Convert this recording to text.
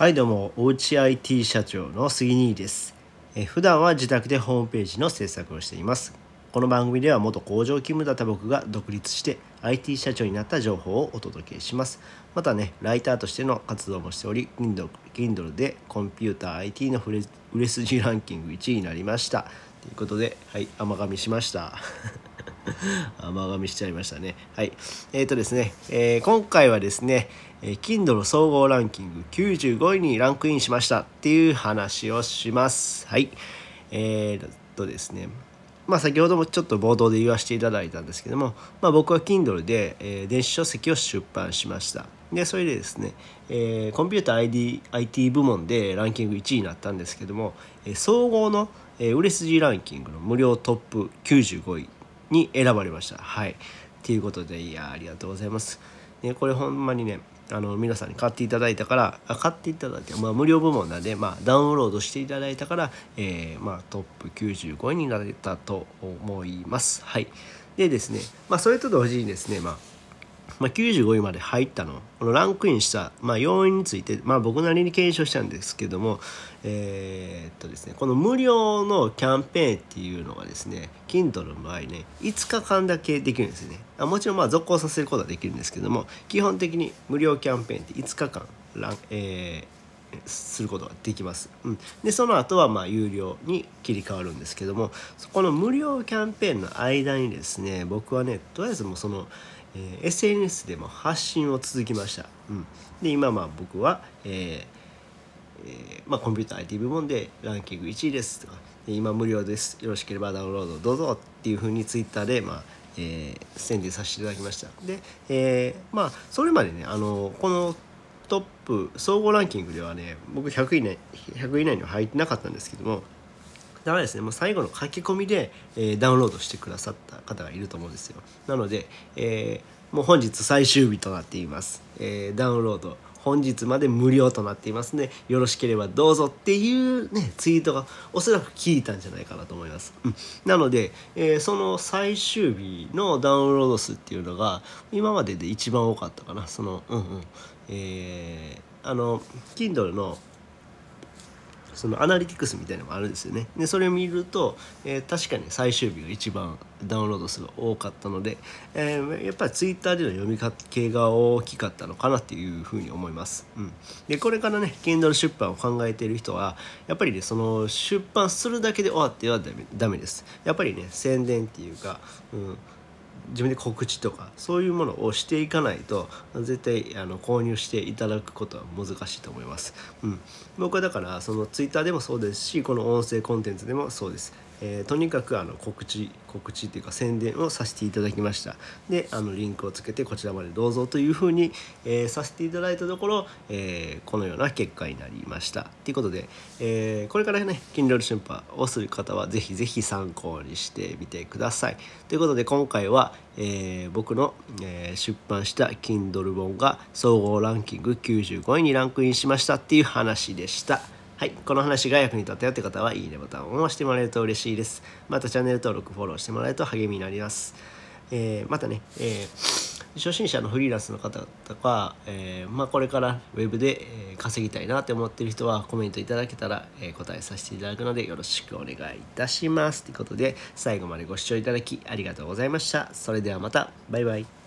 はいどうもおうち IT 社長の杉兄です。え普段は自宅でホームページの制作をしています。この番組では元工場勤務だった僕が独立して IT 社長になった情報をお届けします。またねライターとしての活動もしており Kindle, Kindle でコンピューター IT の売れ筋ランキング1位になりました。ということではい甘噛みしました。甘噛みしちゃいましたね。はい。えっ、ー、とですね、えー、今回はですね、えー、Kindle 総合ランキング95位にランクインしましたっていう話をします。はい。えー、っとですね、まあ、先ほどもちょっと冒頭で言わせていただいたんですけども、まあ、僕は Kindle で、え、電子書籍を出版しました。でそれでですね、えー、コンピューター ID IT 部門でランキング1位になったんですけども、えー、総合の、えー、売れ筋ランキングの無料トップ95位に選ばれました。はい。ということで、いや、ありがとうございます。ね、これほんまにね、あの皆さんに買っていただいたからあ買っていただいて、まあ、無料部門なんで、まあ、ダウンロードしていただいたから、えーまあ、トップ95位になれたと思います。はい、でですね、まあ、それと同時にですね、まあまあ、95位まで入ったの。このランクインした、まあ、要因について、まあ、僕なりに検証したんですけども、えー、っとですね、この無料のキャンペーンっていうのがですね Kindle の場合ね5日間だけできるんですね。あもちろんまあ続行させることはできるんですけども基本的に無料キャンペーンって5日間ラン、えーすることができます。うん、でその後はまあ有料に切り替わるんですけどもそこの無料キャンペーンの間にですね僕はねとりあえずもうそのえー、SNS でも発信を続きました。うん、で今まあ僕は、えーえー、まあ、コンピューター IT 部門でランキング1位ですとかで今無料です。よろしければダウンロードどうぞっていうふうにツイッターで、まあえー、宣伝させていただきました。で、えー、まあそれまでねあのこのトップ総合ランキングではね僕100位以内100位以内には入ってなかったんですけどもだからですね。もう最後の書き込みで、えー、ダウンロードしてくださった方がいると思うんですよ。なので、えー、もう本日最終日となっています、えー、ダウンロード本日まで無料となっていますのでよろしければどうぞっていうねツイートがおそらく聞いたんじゃないかなと思います、うん、なので、えー、その最終日のダウンロード数っていうのが今までで一番多かったかな。そのうんうん。えー、あの Kindle のそのアナリティクスみたいなのもあるんですよね。でそれを見ると、えー、確かに最終日が一番ダウンロード数が多かったので、えー、やっぱりツイッターでの読みかけが大きかったのかなっていうふうに思います、うん、でこれからね Kindle 出版を考えている人はやっぱりねその出版するだけで終わってはダメダメです。やっぱりね宣伝っていうか、うん。自分で告知とかそういうものをしていかないと絶対あの購入していただくことは難しいと思います。うん、僕はだからそのツイッターでもそうですしこの音声コンテンツでもそうです。えー、とにかくあの告知告知っていうか宣伝をさせていただきました。であのリンクをつけてこちらまでどうぞというふうに、えー、させていただいたところ、えー、このような結果になりました。ということで、えこれからね Kindle 出版をする方はぜひぜひ参考にしてみてください。ということで今回は、え僕の、え出版した Kindle 本が総合ランキング95位にランクインしましたっていう話でした。はい、この話が役に立ったよって方はいいねボタンを押してもらえると嬉しいです。またチャンネル登録、フォローしてもらえると励みになります。えー、またね、えー、初心者のフリーランスの方とか、えー、まあ、これからウェブで、稼ぎたいなって思ってる人はコメントいただけたら、え答えさせていただくのでよろしくお願いいたします。ということで最後までご視聴いただきありがとうございました。それではまた。バイバイ。